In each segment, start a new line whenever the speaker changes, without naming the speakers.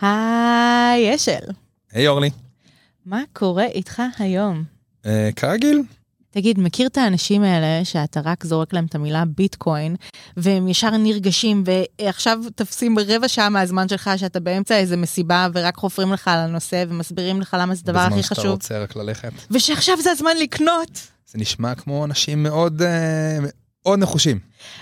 היי, אשל.
היי אורלי.
מה קורה איתך היום?
אה, כרגיל.
תגיד, מכיר את האנשים האלה שאתה רק זורק להם את המילה ביטקוין, והם ישר נרגשים, ועכשיו תופסים רבע שעה מהזמן שלך שאתה באמצע איזה מסיבה, ורק חופרים לך על הנושא, ומסבירים לך למה זה הדבר הכי חשוב.
בזמן שאתה רוצה רק ללכת.
ושעכשיו זה הזמן לקנות.
זה נשמע כמו אנשים מאוד, מאוד נחושים.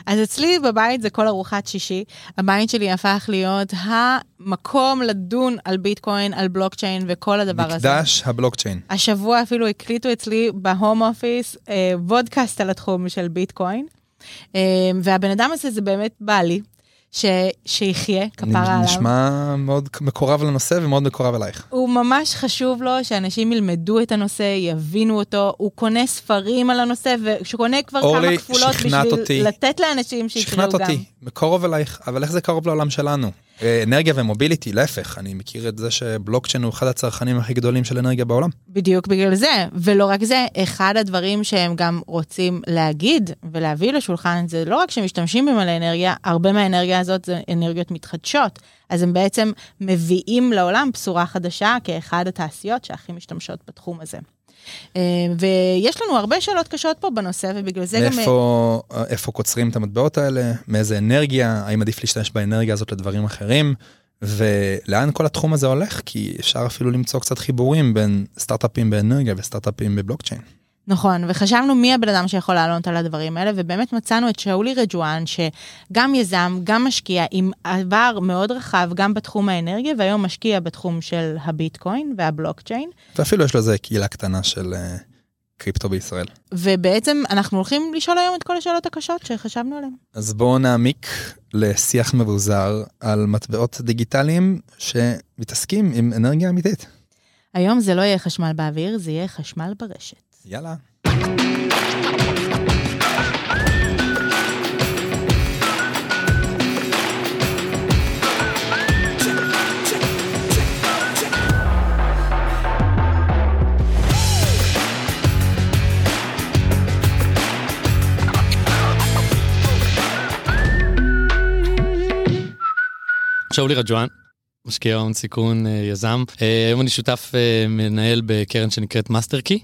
אז אצלי בבית זה כל ארוחת שישי. הבית שלי הפך להיות המקום לדון על ביטקוין, על בלוקצ'יין וכל הדבר הזה.
מקדש הבלוקצ'יין.
השבוע אפילו הקליטו אצלי בהום אופיס אה, וודקאסט על התחום של ביטקוין. אה, והבן אדם הזה זה באמת בעלי, ש... שיחיה, כפרה עליו.
נשמע מאוד מקורב לנושא ומאוד מקורב אלייך.
הוא ממש חשוב לו שאנשים ילמדו את הנושא, יבינו אותו, הוא קונה ספרים על הנושא, וכשהוא קונה כבר
אורלי,
כמה כפולות בשביל
אותי.
לתת לאנשים שיקראו גם.
שכנעת אותי, מקורב אלייך, אבל איך זה קרוב לעולם שלנו? אנרגיה ומוביליטי, להפך, אני מכיר את זה שבלוקצ'יין הוא אחד הצרכנים הכי גדולים של אנרגיה בעולם.
בדיוק בגלל זה, ולא רק זה, אחד הדברים שהם גם רוצים להגיד ולהביא לשולחן זה לא רק שמשתמשים במלא אנרגיה, הרבה מהאנרגיה הזאת זה אנרגיות מתחדשות, אז הם בעצם מביאים לעולם בשורה חדשה כאחד התעשיות שהכי משתמשות בתחום הזה. אה, ויש לנו הרבה שאלות קשות פה בנושא, ובגלל זה גם...
מאיפה איפה קוצרים את המטבעות האלה, מאיזה אנרגיה, האם עדיף להשתמש באנרגיה הזאת לדברים אחרים, ולאן כל התחום הזה הולך, כי אפשר אפילו למצוא קצת חיבורים בין סטארט-אפים באנרגיה וסטארט-אפים בבלוקצ'יין.
נכון, וחשבנו מי הבן אדם שיכול לעלות על הדברים האלה, ובאמת מצאנו את שאולי רג'ואן, שגם יזם, גם משקיע, עם עבר מאוד רחב, גם בתחום האנרגיה, והיום משקיע בתחום של הביטקוין והבלוקצ'יין.
ואפילו יש לזה קהילה קטנה של uh, קריפטו בישראל.
ובעצם אנחנו הולכים לשאול היום את כל השאלות הקשות שחשבנו עליהן.
אז בואו נעמיק לשיח מבוזר על מטבעות דיגיטליים שמתעסקים עם אנרגיה אמיתית.
היום זה לא יהיה חשמל באוויר, זה יהיה חשמל ברשת.
יאללה.
שאולי רג'ואן, משקיע הון סיכון יזם. היום אני שותף מנהל בקרן שנקראת מאסטר קי.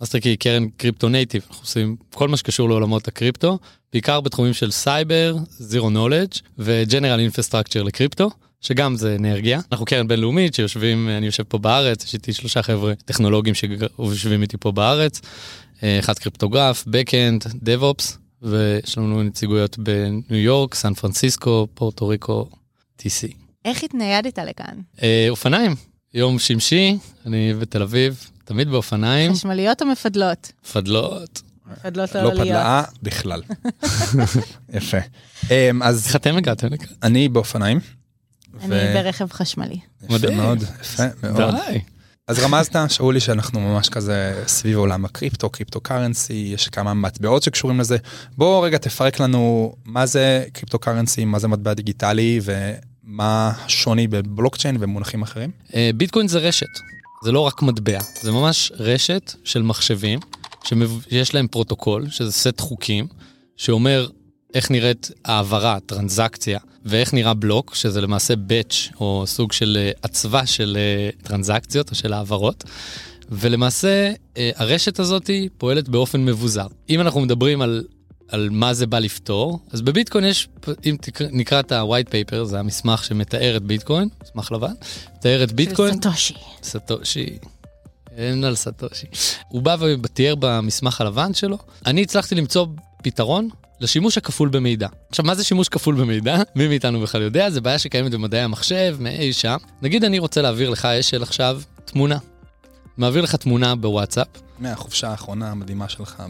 מאסטר קי היא קרן crypto native, אנחנו עושים כל מה שקשור לעולמות הקריפטו, בעיקר בתחומים של סייבר, zero knowledge ו general infrastructure לקריפטו. שגם זה אנרגיה. אנחנו קרן בינלאומית שיושבים, אני יושב פה בארץ, יש איתי שלושה חבר'ה טכנולוגים שיושבים איתי פה בארץ, אחד קריפטוגרף, Backend, DevOps, ויש לנו נציגויות בניו יורק, סן פרנסיסקו, פורטו ריקו, TC.
איך התניידת לכאן?
אה, אופניים, יום שמשי, אני בתל אביב, תמיד באופניים.
חשמליות או מפדלות?
מפדלות.
מפדלות
לא
לא עליות.
פדלאה בכלל. יפה. אמ, אז
איך אתם הגעתם לכאן?
אני באופניים.
אני
ו-
ברכב חשמלי.
יפה
מדהים.
מאוד, יפה מאוד.
די.
אז רמזת, שאולי, שאנחנו ממש כזה סביב עולם הקריפטו, קריפטו קרנסי, יש כמה מטבעות שקשורים לזה. בוא רגע תפרק לנו מה זה cryptocurrency, מה זה מטבע דיגיטלי ומה השוני בבלוקצ'יין ומונחים אחרים.
אה, ביטקוין זה רשת, זה לא רק מטבע, זה ממש רשת של מחשבים שיש להם פרוטוקול, שזה סט חוקים, שאומר איך נראית העברה, טרנזקציה, ואיך נראה בלוק, שזה למעשה batch, או סוג של אה, הצבה של אה, טרנזקציות או של העברות. ולמעשה, אה, הרשת הזאת פועלת באופן מבוזר. אם אנחנו מדברים על, על מה זה בא לפתור, אז בביטקוין יש, אם תקרא, נקרא את ה-white paper, זה המסמך שמתאר את ביטקוין, מסמך לבן, מתאר את ביטקוין.
של סטושי.
סטושי. אין על סטושי. הוא בא ותיאר במסמך הלבן שלו, אני הצלחתי למצוא פתרון לשימוש הכפול במידע. עכשיו, מה זה שימוש כפול במידע? מי מאיתנו בכלל יודע? זה בעיה שקיימת במדעי המחשב, מאי שם. נגיד אני רוצה להעביר לך, אשל עכשיו, תמונה. מעביר לך תמונה בוואטסאפ.
מהחופשה האחרונה המדהימה שלך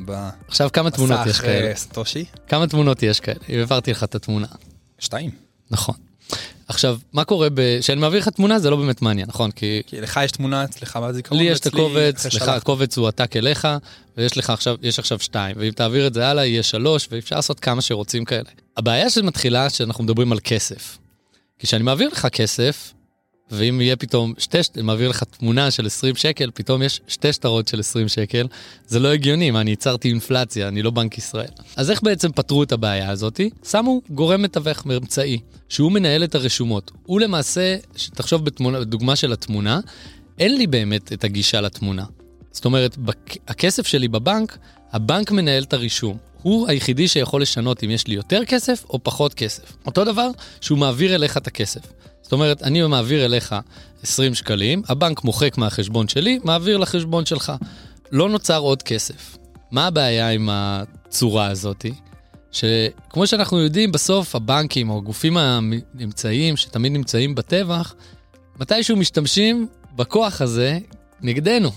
עכשיו, כמה תמונות יש כאלה?
אחרי סטושי?
כמה תמונות יש כאלה? העברתי לך את התמונה.
שתיים.
נכון. עכשיו, מה קורה ב... כשאני מעביר לך תמונה זה לא באמת מעניין, נכון? כי
כי לך יש תמונה אצלך בזיכרון.
לי יש את הקובץ, לך. הקובץ הוא עתק אליך, ויש לך עכשיו, יש עכשיו שתיים, ואם תעביר את זה הלאה יהיה שלוש, ואפשר לעשות כמה שרוצים כאלה. הבעיה שמתחילה שאנחנו מדברים על כסף. כי כשאני מעביר לך כסף, ואם יהיה פתאום שתי, ש- מעביר לך תמונה של 20 שקל, פתאום יש שתי שטרות של 20 שקל, זה לא הגיוני, מה, אני ייצרתי אינפלציה, אני לא בנק ישראל. אז איך בעצם פתרו את הבעיה הזאתי? שמו גורם מתווך אמצעי, שהוא מנהל את הרשומות. הוא למעשה, תחשוב בדוגמה של התמונה, אין לי באמת את הגישה לתמונה. זאת אומרת. הכסף שלי בבנק, הבנק מנהל את הרישום. הוא היחידי שיכול לשנות אם יש לי יותר כסף או פחות כסף. אותו דבר שהוא מעביר אליך את הכסף. זאת אומרת, אני מעביר אליך 20 שקלים, הבנק מוחק מהחשבון שלי, מעביר לחשבון שלך. לא נוצר עוד כסף. מה הבעיה עם הצורה הזאתי? שכמו שאנחנו יודעים, בסוף הבנקים או הגופים הנמצאים, שתמיד נמצאים בטבח, מתישהו משתמשים בכוח הזה נגדנו.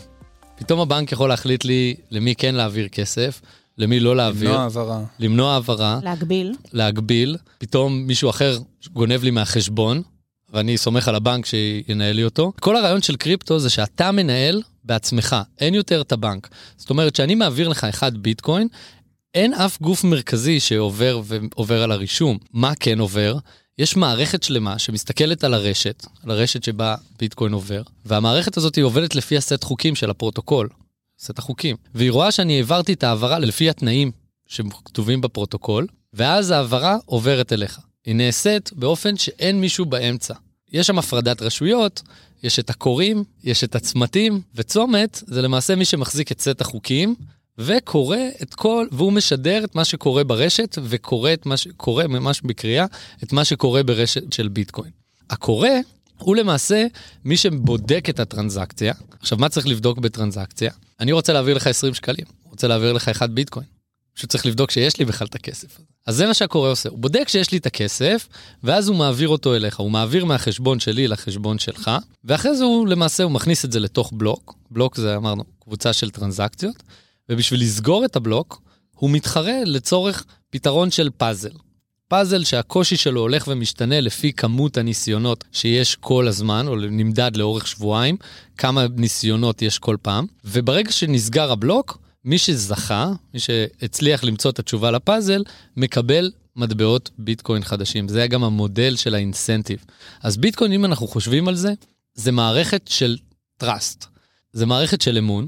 פתאום הבנק יכול להחליט לי למי כן להעביר כסף, למי לא להעביר.
למנוע העברה.
למנוע העברה.
להגביל.
להגביל. פתאום מישהו אחר גונב לי מהחשבון, ואני סומך על הבנק שינהל לי אותו. כל הרעיון של קריפטו זה שאתה מנהל בעצמך, אין יותר את הבנק. זאת אומרת שאני מעביר לך אחד ביטקוין, אין אף גוף מרכזי שעובר ועובר על הרישום. מה כן עובר? יש מערכת שלמה שמסתכלת על הרשת, על הרשת שבה ביטקוין עובר, והמערכת הזאת היא עובדת לפי הסט חוקים של הפרוטוקול, סט החוקים. והיא רואה שאני העברתי את ההעברה לפי התנאים שכתובים בפרוטוקול, ואז ההעברה עוברת אליך. היא נעשית באופן שאין מישהו באמצע. יש שם הפרדת רשויות, יש את הקוראים, יש את הצמתים, וצומת זה למעשה מי שמחזיק את סט החוקים, וקורא את כל, והוא משדר את מה שקורה ברשת, וקורא את מה שקורה, ממש בקריאה, את מה שקורה ברשת של ביטקוין. הקורא הוא למעשה מי שבודק את הטרנזקציה. עכשיו, מה צריך לבדוק בטרנזקציה? אני רוצה להעביר לך 20 שקלים, רוצה להעביר לך אחד ביטקוין. פשוט צריך לבדוק שיש לי בכלל את הכסף. אז זה מה שהקורא עושה, הוא בודק שיש לי את הכסף, ואז הוא מעביר אותו אליך, הוא מעביר מהחשבון שלי לחשבון שלך, ואחרי זה הוא למעשה, הוא מכניס את זה לתוך בלוק, בלוק זה אמרנו, קבוצה של טרנזקציות, ובשביל לסגור את הבלוק, הוא מתחרה לצורך פתרון של פאזל. פאזל שהקושי שלו הולך ומשתנה לפי כמות הניסיונות שיש כל הזמן, או נמדד לאורך שבועיים, כמה ניסיונות יש כל פעם, וברגע שנסגר הבלוק, מי שזכה, מי שהצליח למצוא את התשובה לפאזל, מקבל מטבעות ביטקוין חדשים. זה היה גם המודל של האינסנטיב. אז ביטקוין, אם אנחנו חושבים על זה, זה מערכת של trust. זה מערכת של אמון.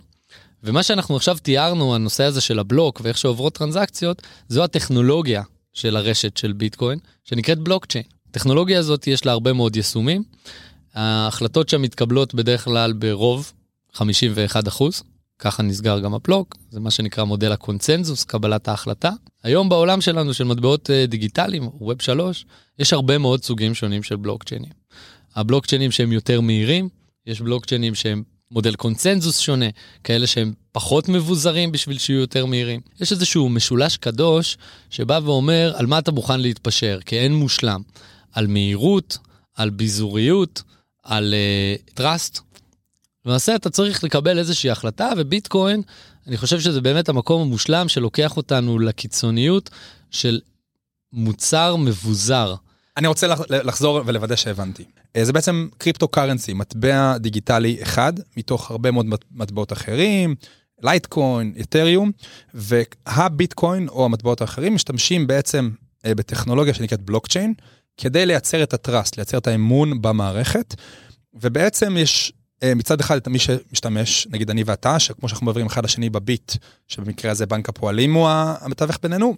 ומה שאנחנו עכשיו תיארנו, הנושא הזה של הבלוק ואיך שעוברות טרנזקציות, זו הטכנולוגיה של הרשת של ביטקוין, שנקראת בלוקצ'יין. הטכנולוגיה הזאת יש לה הרבה מאוד יישומים. ההחלטות שם מתקבלות בדרך כלל ברוב 51 אחוז. ככה נסגר גם הבלוק, זה מה שנקרא מודל הקונצנזוס, קבלת ההחלטה. היום בעולם שלנו של מטבעות דיגיטליים, ווב 3, יש הרבה מאוד סוגים שונים של בלוקצ'יינים. הבלוקצ'יינים שהם יותר מהירים, יש בלוקצ'יינים שהם מודל קונצנזוס שונה, כאלה שהם פחות מבוזרים בשביל שיהיו יותר מהירים. יש איזשהו משולש קדוש שבא ואומר על מה אתה מוכן להתפשר, כי אין מושלם. על מהירות, על ביזוריות, על uh, trust. למעשה אתה צריך לקבל איזושהי החלטה, וביטקוין, אני חושב שזה באמת המקום המושלם שלוקח אותנו לקיצוניות של מוצר מבוזר.
אני רוצה לחזור ולוודא שהבנתי. זה בעצם קריפטו קרנסי, מטבע דיגיטלי אחד, מתוך הרבה מאוד מטבעות אחרים, לייטקוין, אתריום, והביטקוין או המטבעות האחרים משתמשים בעצם בטכנולוגיה שנקראת בלוקצ'יין, כדי לייצר את הטראסט, לייצר את האמון במערכת, ובעצם יש מצד אחד את מי שמשתמש, נגיד אני ואתה, שכמו שאנחנו מעבירים אחד לשני בביט, שבמקרה הזה בנק הפועלים הוא המתווך בינינו,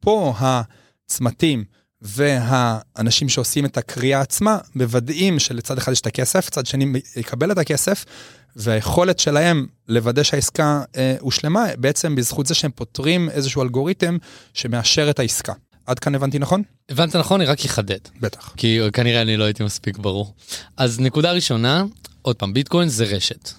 פה הצמתים והאנשים שעושים את הקריאה עצמה, מוודאים שלצד אחד יש את הכסף, צד שני יקבל את הכסף, והיכולת שלהם לוודא שהעסקה אה, הושלמה, בעצם בזכות זה שהם פותרים איזשהו אלגוריתם שמאשר את העסקה. עד כאן הבנתי נכון?
הבנת נכון, אני רק אחדד.
בטח.
כי כנראה אני לא הייתי מספיק ברור. אז נקודה ראשונה, עוד פעם, ביטקוין זה רשת.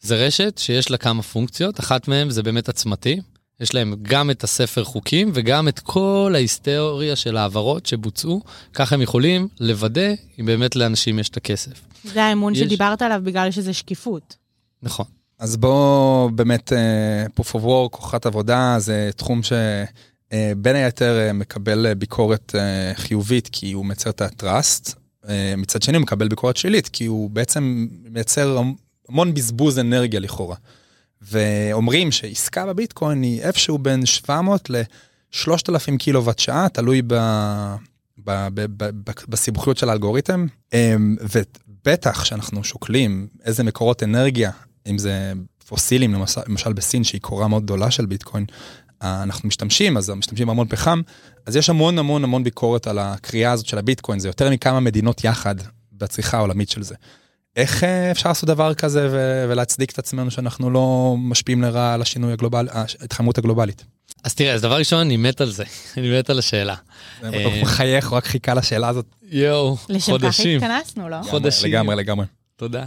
זה רשת שיש לה כמה פונקציות, אחת מהן זה באמת הצמתי. יש להם גם את הספר חוקים וגם את כל ההיסטוריה של העברות שבוצעו, ככה הם יכולים לוודא אם באמת לאנשים יש את הכסף.
זה האמון יש... שדיברת עליו בגלל שזה שקיפות.
נכון.
אז בוא באמת, uh, proof of work, הוכחת עבודה, זה תחום שבין uh, היתר uh, מקבל ביקורת uh, חיובית כי הוא מייצר את ה-trust, מצד שני הוא מקבל ביקורת שלילית כי הוא בעצם מייצר המון בזבוז אנרגיה לכאורה. ואומרים שעסקה בביטקוין היא איפשהו בין 700 ל-3,000 קילוואט שעה, תלוי ב... ב... ב... ב... בסיבוכיות של האלגוריתם. בטח שאנחנו שוקלים איזה מקורות אנרגיה, אם זה פוסילים, למשל, למשל בסין, שהיא קורה מאוד גדולה של ביטקוין, אנחנו משתמשים, אז משתמשים בהמון פחם, אז יש המון המון המון ביקורת על הקריאה הזאת של הביטקוין, זה יותר מכמה מדינות יחד בצריכה העולמית של זה. איך אה, אפשר לעשות דבר כזה ולהצדיק את עצמנו שאנחנו לא משפיעים לרעה על השינוי הגלובלי, ההתחממות הגלובלית?
אז תראה, אז דבר ראשון, אני מת על זה, אני מת על השאלה.
הוא מחייך, הוא רק חיכה לשאלה הזאת.
יואו, חודשים.
לשם כך התכנסנו, לא?
חודשים.
לגמרי, לגמרי.
תודה.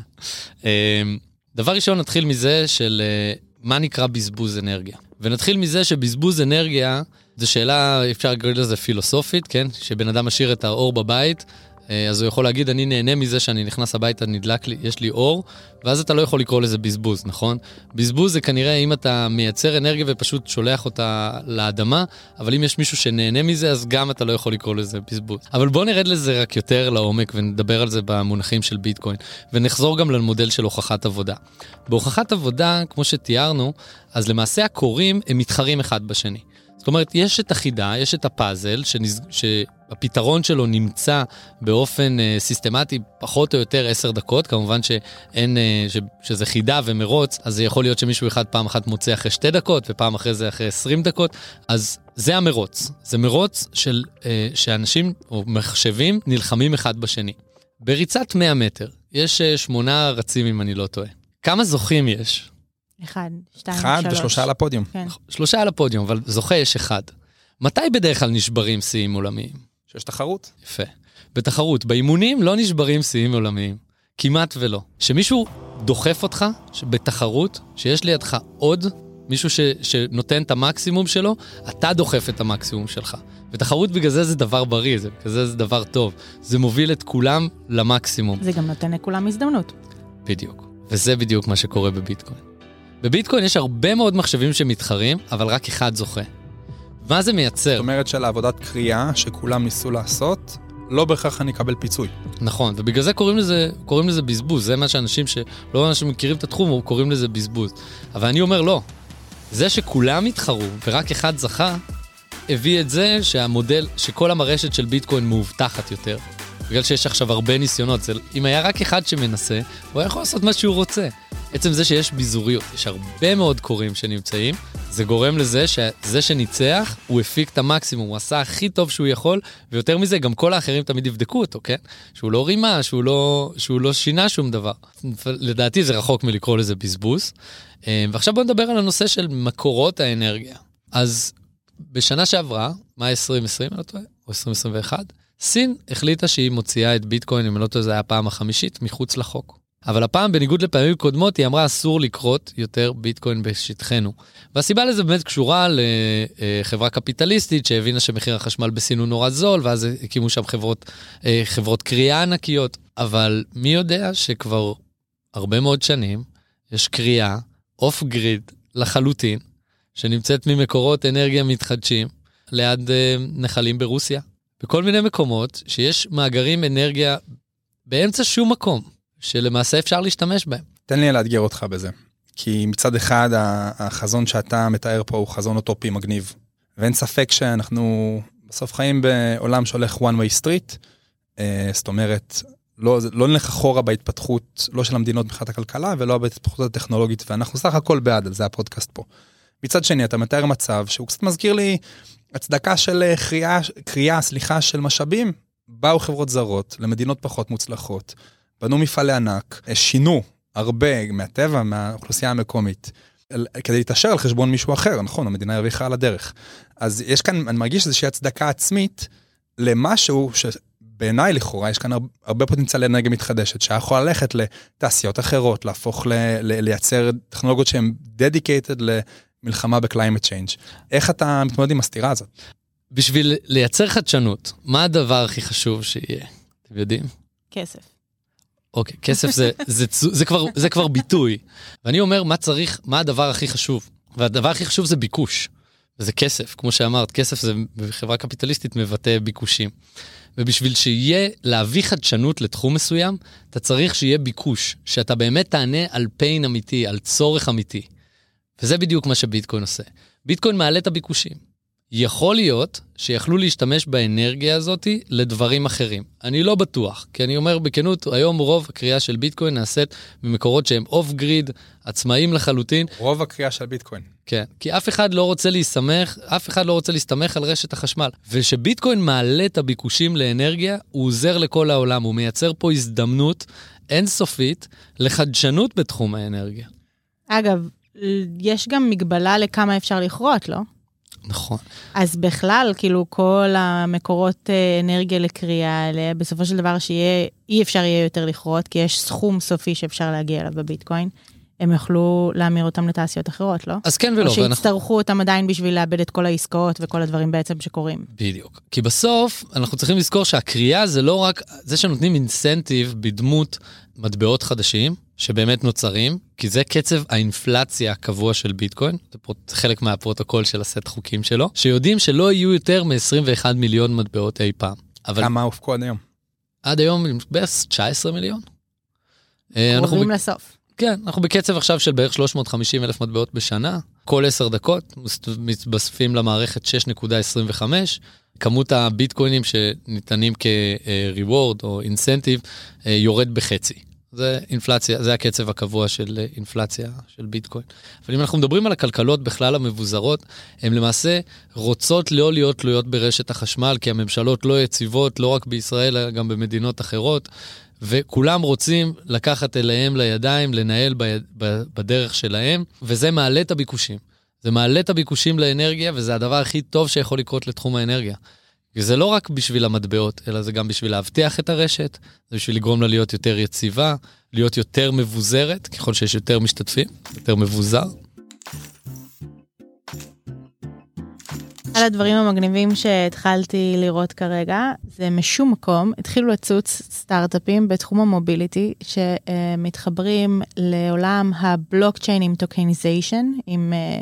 דבר ראשון, נתחיל מזה של אה, מה נקרא בזבוז אנרגיה. ונתחיל מזה שבזבוז אנרגיה, זו שאלה, אפשר לקרוא לזה פילוסופית, כן? שבן אדם משאיר את האור בבית, אז הוא יכול להגיד, אני נהנה מזה שאני נכנס הביתה, נדלק לי, יש לי אור, ואז אתה לא יכול לקרוא לזה בזבוז, נכון? בזבוז זה כנראה אם אתה מייצר אנרגיה ופשוט שולח אותה לאדמה, אבל אם יש מישהו שנהנה מזה, אז גם אתה לא יכול לקרוא לזה בזבוז. אבל בוא נרד לזה רק יותר לעומק ונדבר על זה במונחים של ביטקוין, ונחזור גם למודל של הוכחת עבודה. בהוכחת עבודה, כמו שתיארנו, אז למעשה הקוראים הם מתחרים אחד בשני. זאת אומרת, יש את החידה, יש את הפאזל, שנז... שהפתרון שלו נמצא באופן uh, סיסטמטי פחות או יותר עשר דקות, כמובן שאין, uh, ש... שזה חידה ומרוץ, אז זה יכול להיות שמישהו אחד פעם אחת מוצא אחרי שתי דקות, ופעם אחרי זה אחרי עשרים דקות, אז זה המרוץ. זה מרוץ של uh, שאנשים או מחשבים נלחמים אחד בשני. בריצת 100 מטר, יש uh, שמונה רצים אם אני לא טועה. כמה זוכים יש?
אחד, שתיים,
אחד
שלוש.
ושלושה על הפודיום.
כן.
שלושה על הפודיום, אבל זוכה יש אחד. מתי בדרך כלל נשברים שיאים עולמיים?
שיש תחרות.
יפה. בתחרות. באימונים לא נשברים שיאים עולמיים. כמעט ולא. שמישהו דוחף אותך בתחרות, שיש לידך עוד מישהו ש, שנותן את המקסימום שלו, אתה דוחף את המקסימום שלך. ותחרות בגלל זה זה דבר בריא, זה, בגלל זה זה דבר טוב. זה מוביל את כולם למקסימום.
זה גם נותן לכולם הזדמנות.
בדיוק. וזה בדיוק מה שקורה בביטקוין. בביטקוין יש הרבה מאוד מחשבים שמתחרים, אבל רק אחד זוכה. מה זה מייצר?
זאת אומרת שלעבודת קריאה שכולם ניסו לעשות, לא בהכרח אני אקבל פיצוי.
נכון, ובגלל זה קוראים לזה, קוראים לזה בזבוז. זה מה שאנשים שלא אנשים מכירים את התחום, קוראים לזה בזבוז. אבל אני אומר לא. זה שכולם התחרו ורק אחד זכה, הביא את זה שהמודל, שכל המרשת של ביטקוין מאובטחת יותר. בגלל שיש עכשיו הרבה ניסיונות. זה, אם היה רק אחד שמנסה, הוא היה יכול לעשות מה שהוא רוצה. עצם זה שיש ביזוריות, יש הרבה מאוד קוראים שנמצאים, זה גורם לזה שזה שניצח, הוא הפיק את המקסימום, הוא עשה הכי טוב שהוא יכול, ויותר מזה, גם כל האחרים תמיד יבדקו אותו, כן? שהוא לא רימה, שהוא לא, שהוא לא שינה שום דבר. לדעתי זה רחוק מלקרוא לזה בזבוז. אה, ועכשיו בואו נדבר על הנושא של מקורות האנרגיה. אז בשנה שעברה, מה 2020, אני לא טועה, או 2021, סין החליטה שהיא מוציאה את ביטקוין, אם אני לא טועה, זה היה הפעם החמישית, מחוץ לחוק. אבל הפעם, בניגוד לפעמים קודמות, היא אמרה אסור לכרות יותר ביטקוין בשטחנו. והסיבה לזה באמת קשורה לחברה קפיטליסטית שהבינה שמחיר החשמל בסין הוא נורא זול, ואז הקימו שם חברות, אה, חברות קריאה ענקיות. אבל מי יודע שכבר הרבה מאוד שנים יש קריאה אוף גריד לחלוטין, שנמצאת ממקורות אנרגיה מתחדשים ליד אה, נחלים ברוסיה. בכל מיני מקומות שיש מאגרים אנרגיה באמצע שום מקום, שלמעשה אפשר להשתמש בהם.
תן לי לאתגר אותך בזה. כי מצד אחד החזון שאתה מתאר פה הוא חזון אוטופי מגניב. ואין ספק שאנחנו בסוף חיים בעולם שהולך one way street. אה, זאת אומרת, לא, לא נלך אחורה בהתפתחות, לא של המדינות מבחינת הכלכלה ולא בהתפתחות הטכנולוגית, ואנחנו סך הכל בעד, על זה הפודקאסט פה. מצד שני, אתה מתאר מצב שהוא קצת מזכיר לי הצדקה של קריאה, קריאה, סליחה, של משאבים. באו חברות זרות למדינות פחות מוצלחות, בנו מפעלי ענק, שינו הרבה מהטבע, מהאוכלוסייה המקומית, כדי להתעשר על חשבון מישהו אחר, נכון, המדינה הרוויחה על הדרך. אז יש כאן, אני מרגיש איזושהי הצדקה עצמית למשהו שבעיניי לכאורה יש כאן הרבה פוטנציאל לאנרגיה מתחדשת, שהיה יכול ללכת לתעשיות אחרות, להפוך, ל, ל, לייצר טכנולוגיות שהן dedicated מלחמה ב climate change. איך אתה מתמודד עם הסתירה הזאת?
בשביל לייצר חדשנות, מה הדבר הכי חשוב שיהיה? אתם יודעים?
כסף.
אוקיי, כסף זה, זה, זה, זה, כבר, זה כבר ביטוי. ואני אומר, מה צריך, מה הדבר הכי חשוב? והדבר הכי חשוב זה ביקוש. וזה כסף, כמו שאמרת, כסף זה בחברה קפיטליסטית מבטא ביקושים. ובשביל שיהיה, להביא חדשנות לתחום מסוים, אתה צריך שיהיה ביקוש, שאתה באמת תענה על pain אמיתי, על צורך אמיתי. וזה בדיוק מה שביטקוין עושה. ביטקוין מעלה את הביקושים. יכול להיות שיכלו להשתמש באנרגיה הזאת לדברים אחרים. אני לא בטוח, כי אני אומר בכנות, היום רוב הקריאה של ביטקוין נעשית ממקורות שהם אוף גריד, עצמאיים לחלוטין.
רוב הקריאה של ביטקוין.
כן, כי אף אחד לא רוצה להסתמך, אף אחד לא רוצה להסתמך על רשת החשמל. וכשביטקוין מעלה את הביקושים לאנרגיה, הוא עוזר לכל העולם, הוא מייצר פה הזדמנות אינסופית לחדשנות בתחום האנרגיה.
אגב, יש גם מגבלה לכמה אפשר לכרות, לא?
נכון.
אז בכלל, כאילו, כל המקורות אה, אנרגיה לקריאה האלה, בסופו של דבר שיהיה, אי אפשר יהיה יותר לכרות, כי יש סכום סופי שאפשר להגיע אליו בביטקוין. הם יוכלו להמיר אותם לתעשיות אחרות, לא?
אז כן ולא.
או שיצטרכו ואנחנו... אותם עדיין בשביל לאבד את כל העסקאות וכל הדברים בעצם שקורים.
בדיוק. כי בסוף אנחנו צריכים לזכור שהקריאה זה לא רק זה שנותנים אינסנטיב בדמות מטבעות חדשים, שבאמת נוצרים, כי זה קצב האינפלציה הקבוע של ביטקוין, זה חלק מהפרוטוקול של הסט חוקים שלו, שיודעים שלא יהיו יותר מ-21 מיליון מטבעות אי פעם.
אבל... כמה הופקו עד היום?
עד היום בערך 19 מיליון.
אה, קרובים לסוף.
כן, אנחנו בקצב עכשיו של בערך 350 אלף מטבעות בשנה. כל 10 דקות מתווספים למערכת 6.25. כמות הביטקוינים שניתנים כ-reward או אינסנטיב אה, יורד בחצי. זה אינפלציה, זה הקצב הקבוע של אה, אינפלציה של ביטקוין. אבל אם אנחנו מדברים על הכלכלות בכלל המבוזרות, הן למעשה רוצות לא להיות תלויות ברשת החשמל, כי הממשלות לא יציבות, לא רק בישראל, אלא גם במדינות אחרות, וכולם רוצים לקחת אליהם לידיים, לנהל בדרך שלהם, וזה מעלה את הביקושים. זה מעלה את הביקושים לאנרגיה, וזה הדבר הכי טוב שיכול לקרות לתחום האנרגיה. וזה לא רק בשביל המטבעות, אלא זה גם בשביל להבטיח את הרשת, זה בשביל לגרום לה להיות יותר יציבה, להיות יותר מבוזרת, ככל שיש יותר משתתפים, יותר מבוזר.
אחד הדברים המגניבים שהתחלתי לראות כרגע, זה משום מקום, התחילו לצוץ סטארט-אפים בתחום ה mobility, שמתחברים לעולם הבלוקצ'יין עם tokenization, עם אה,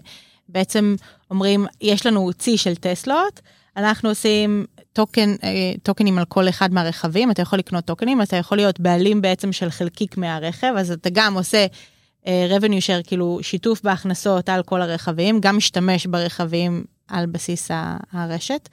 בעצם אומרים, יש לנו צי של טסלות, אנחנו עושים טוקן, אה, טוקנים על כל אחד מהרכבים, אתה יכול לקנות טוקנים, אתה יכול להיות בעלים בעצם של חלקיק מהרכב, אז אתה גם עושה uh, revenue share, כאילו שיתוף בהכנסות על כל הרכבים, גם משתמש ברכבים על בסיס הרשת.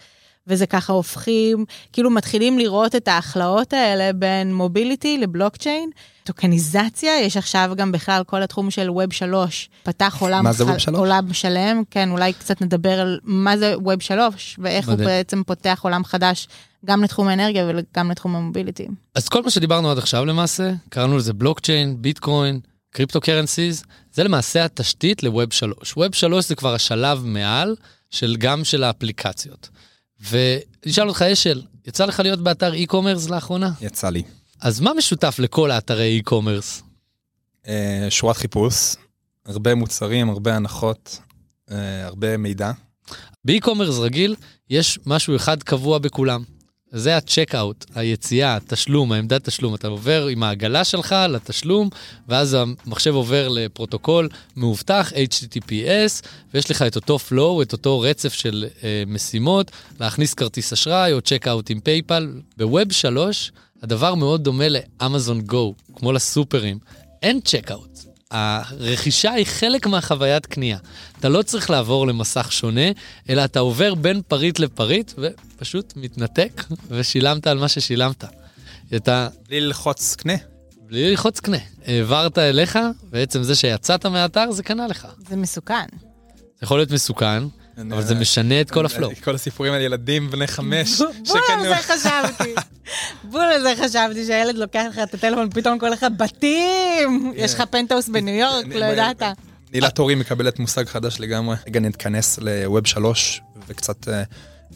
וזה ככה הופכים, כאילו מתחילים לראות את ההכלאות האלה בין מוביליטי לבלוקצ'יין. טוקניזציה, יש עכשיו גם בכלל כל התחום של ווב 3, פתח עולם,
מה זה ווב 3?
עולם שלם, כן, אולי קצת נדבר על מה זה ווב 3, ואיך מדהים. הוא בעצם פותח עולם חדש גם לתחום האנרגיה וגם לתחום המוביליטי.
אז כל מה שדיברנו עד עכשיו למעשה, קראנו לזה בלוקצ'יין, ביטקוין, קריפטו קרנסיז, זה למעשה התשתית לווב 3. ווב 3 זה כבר השלב מעל של גם של האפליקציות. ונשאל אותך, אשל, יצא לך להיות באתר e-commerce לאחרונה?
יצא לי.
אז מה משותף לכל האתרי e-commerce?
אה, שורת חיפוש, הרבה מוצרים, הרבה הנחות, אה, הרבה מידע.
ב e-commerce רגיל יש משהו אחד קבוע בכולם, זה ה checkout, היציאה, התשלום, העמדת תשלום. אתה עובר עם העגלה שלך לתשלום, ואז המחשב עובר לפרוטוקול מאובטח, HTTPS, ויש לך את אותו flow, את אותו רצף של אה, משימות, להכניס כרטיס אשראי או checkout עם פייפל. ב Web 3, הדבר מאוד דומה לאמזון גו, כמו לסופרים. אין checkout. הרכישה היא חלק מהחוויית קנייה. אתה לא צריך לעבור למסך שונה, אלא אתה עובר בין פריט לפריט ופשוט מתנתק ושילמת על מה ששילמת. אתה...
בלי ללחוץ קנה.
בלי ללחוץ קנה. העברת אליך, בעצם זה שיצאת מהאתר זה קנה לך.
זה מסוכן.
זה יכול להיות מסוכן, אבל זה משנה את כל ה flow.
כל הסיפורים על ילדים בני חמש.
בול על זה חשבתי. בול על זה חשבתי שהילד לוקח לך את הטלפון, פתאום קורא לך בתים! יש לך פנטהאוס בניו יורק, לא ידעת.
נילה טורי מקבלת מושג חדש לגמרי. רגע נתכנס ל Web 3 וקצת אה,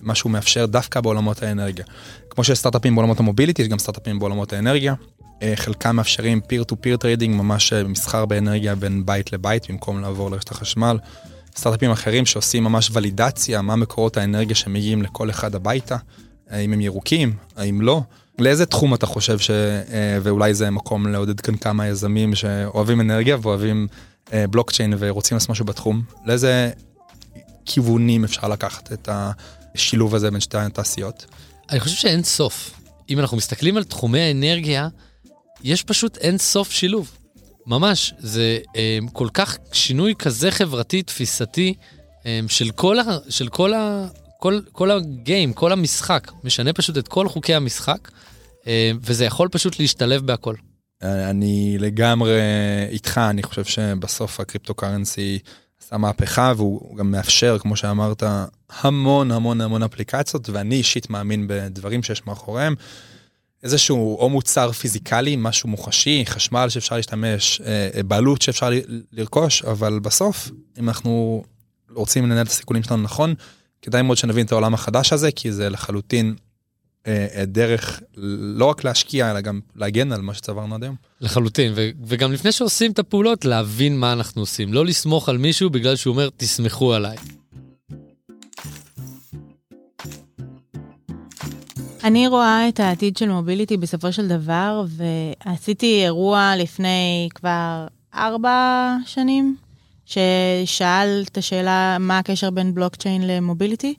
משהו מאפשר דווקא בעולמות האנרגיה. כמו שיש סטארט-אפים בעולמות ה mobility, יש גם סטארט-אפים בעולמות האנרגיה. אה, חלקם מאפשרים peer to peer trading, ממש אה, מסחר באנרגיה בין בית לבית במקום לעבור לרשת החשמל. סטארט-אפים אחרים שעושים ממש ולידציה, מה מקורות האנרגיה שמגיעים לכל אחד הביתה, האם הם ירוקים, האם לא. לאיזה תחום אתה חושב ש... אה, ואולי זה מקום לעודד כאן כמה יזמים שאוהבים אנרגיה ואוהבים אה, בלוקצ'יין ורוצים לעשות משהו בתחום? לאיזה כיוונים אפשר לקחת את השילוב הזה בין שתי התעשיות?
אני חושב שאין סוף. אם אנחנו מסתכלים על תחומי האנרגיה, יש פשוט אין סוף שילוב. ממש, זה um, כל כך שינוי כזה חברתי, תפיסתי, um, של כל, ה, של כל ה, כל, כל הגיים, כל המשחק, משנה פשוט את כל חוקי המשחק, אה, וזה יכול פשוט להשתלב בהכל.
אני לגמרי איתך, אני חושב שבסוף הקריפטו קרנסי עשה מהפכה והוא גם מאפשר, כמו שאמרת, המון המון המון אפליקציות, ואני אישית מאמין בדברים שיש מאחוריהם. איזשהו או מוצר פיזיקלי, משהו מוחשי, חשמל שאפשר להשתמש, אה, אה, בעלות שאפשר לרכוש, אבל בסוף, אם אנחנו רוצים לנהל את הסיכונים שלנו נכון, כדאי מאוד שנבין את העולם החדש הזה, כי זה לחלוטין אה, דרך לא רק להשקיע, אלא גם להגן על מה שצברנו עד היום.
לחלוטין, ו- וגם לפני שעושים את הפעולות, להבין מה אנחנו עושים. לא לסמוך על מישהו בגלל שהוא אומר, תסמכו עליי.
אני רואה את העתיד של מוביליטי בסופו של דבר, ועשיתי אירוע לפני כבר ארבע שנים, ששאל את השאלה מה הקשר בין בלוקצ'יין למוביליטי,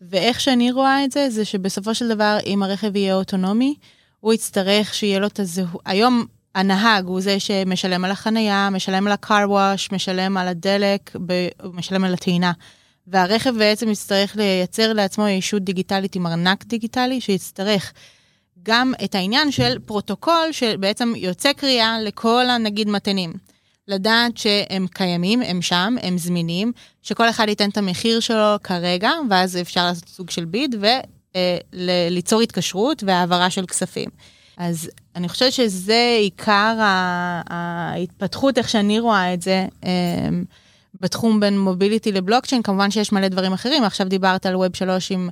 ואיך שאני רואה את זה, זה שבסופו של דבר, אם הרכב יהיה אוטונומי, הוא יצטרך שיהיה לו את הזהות. היום הנהג הוא זה שמשלם על החנייה, משלם על ה-car wash, משלם על הדלק, משלם על הטעינה. והרכב בעצם יצטרך לייצר לעצמו ישות דיגיטלית עם ארנק דיגיטלי, שיצטרך גם את העניין של פרוטוקול שבעצם יוצא קריאה לכל הנגיד מתנים. לדעת שהם קיימים, הם שם, הם זמינים, שכל אחד ייתן את המחיר שלו כרגע, ואז אפשר לעשות סוג של ביד וליצור אה, התקשרות והעברה של כספים. אז אני חושבת שזה עיקר ההתפתחות, איך שאני רואה את זה. בתחום בין מוביליטי לבלוקצ'יין, כמובן שיש מלא דברים אחרים, עכשיו דיברת על ווב 3 עם...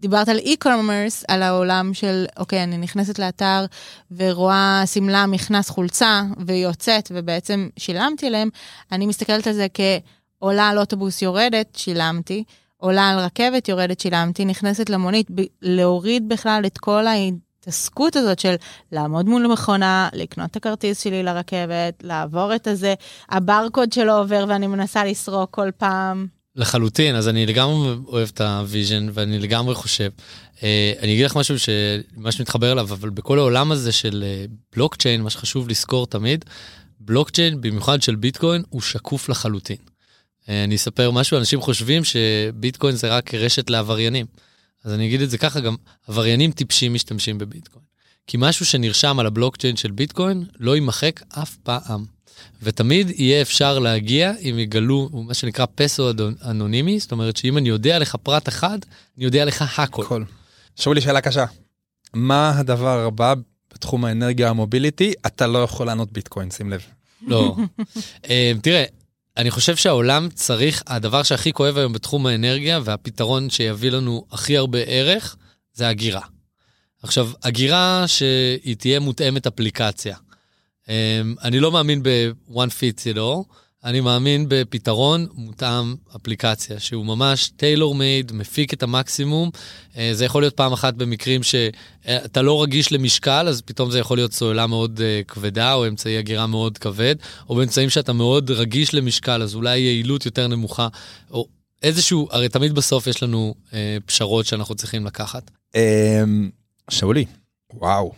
דיברת על e-commerce, על העולם של, אוקיי, אני נכנסת לאתר ורואה שמלה, מכנס, חולצה, והיא יוצאת, ובעצם שילמתי להם, אני מסתכלת על זה כעולה על אוטובוס יורדת, שילמתי, עולה על רכבת יורדת, שילמתי, נכנסת למונית, להוריד בכלל את כל ההתעסקות הזאת של לעמוד מול מכונה, לקנות את הכרטיס שלי לרכבת, לעבור את הזה, הברקוד שלו עובר ואני מנסה לסרוק כל פעם.
לחלוטין, אז אני לגמרי אוהב את ה vision ואני לגמרי חושב. אה, אני אגיד לך משהו שמה שמתחבר אליו, אבל בכל העולם הזה של אה, בלוקצ'יין, מה שחשוב לזכור תמיד, בלוקצ'יין, במיוחד של ביטקוין, הוא שקוף לחלוטין. אה, אני אספר משהו, אנשים חושבים שביטקוין זה רק רשת לעבריינים. אז אני אגיד את זה ככה, גם עבריינים טיפשים משתמשים בביטקוין. כי משהו שנרשם על הבלוקצ'יין של ביטקוין לא יימחק אף פעם. ותמיד יהיה אפשר להגיע אם יגלו מה שנקרא פסו אנונימי, זאת אומרת שאם אני יודע לך פרט אחד, אני יודע לך הכל. הכל.
שוב לי שאלה קשה. מה הדבר הבא בתחום האנרגיה המוביליטי? אתה לא יכול לענות ביטקוין, שים לב.
לא. אה, תראה, אני חושב שהעולם צריך, הדבר שהכי כואב היום בתחום האנרגיה והפתרון שיביא לנו הכי הרבה ערך, זה הגירה. עכשיו, הגירה שהיא תהיה מותאמת אפליקציה. אמ, אני לא מאמין ב-one fits it all, אני מאמין בפתרון מותאם אפליקציה, שהוא ממש טיילור מייד, מפיק את המקסימום. אה, זה יכול להיות פעם אחת במקרים שאתה לא רגיש למשקל, אז פתאום זה יכול להיות סוללה מאוד אה, כבדה, או אמצעי הגירה מאוד כבד, או באמצעים שאתה מאוד רגיש למשקל, אז אולי יעילות יותר נמוכה, או איזשהו, הרי תמיד בסוף יש לנו אה, פשרות שאנחנו צריכים לקחת.
אמ, שאולי, וואו,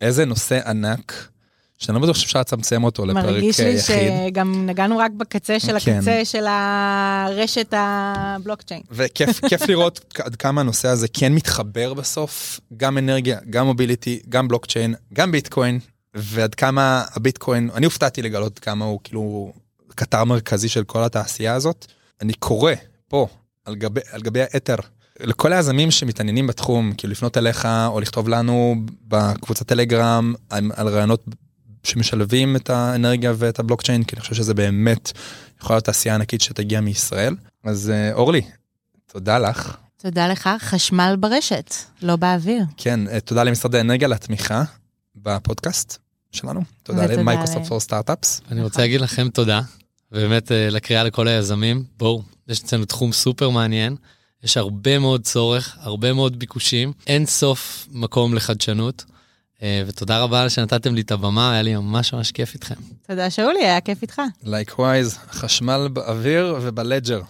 איזה נושא ענק. שאני לא בטוח שאפשר לצמצם אותו לפרק יחיד.
מרגיש לי שגם נגענו רק בקצה של כן. הקצה של הרשת הבלוקצ'יין.
וכיף לראות עד כמה הנושא הזה כן מתחבר בסוף, גם אנרגיה, גם מוביליטי, גם בלוקצ'יין, גם ביטקוין, ועד כמה הביטקוין, אני הופתעתי לגלות כמה הוא כאילו קטר מרכזי של כל התעשייה הזאת. אני קורא פה על גבי, על גבי האתר. לכל היזמים שמתעניינים בתחום, כאילו לפנות אליך או לכתוב לנו בקבוצת טלגרם על רעיונות שמשלבים את האנרגיה ואת הבלוקצ'יין, כי אני חושב שזה באמת יכול להיות תעשייה ענקית שתגיע מישראל. אז אה, אורלי, תודה לך.
תודה לך, חשמל ברשת, לא באוויר.
כן, אה, תודה למשרד האנרגיה על התמיכה בפודקאסט שלנו. תודה למייקרוסופט פור סטארט-אפס.
אני רוצה להגיד לכם תודה, ובאמת אה, לקריאה לכל היזמים, בואו, יש אצלנו תחום סופר מעניין. יש הרבה מאוד צורך, הרבה מאוד ביקושים, אין סוף מקום לחדשנות. אה, ותודה רבה שנתתם לי את הבמה, היה לי ממש ממש כיף איתכם.
תודה שאולי, היה כיף איתך.
Likewise, חשמל באוויר ו pleasure.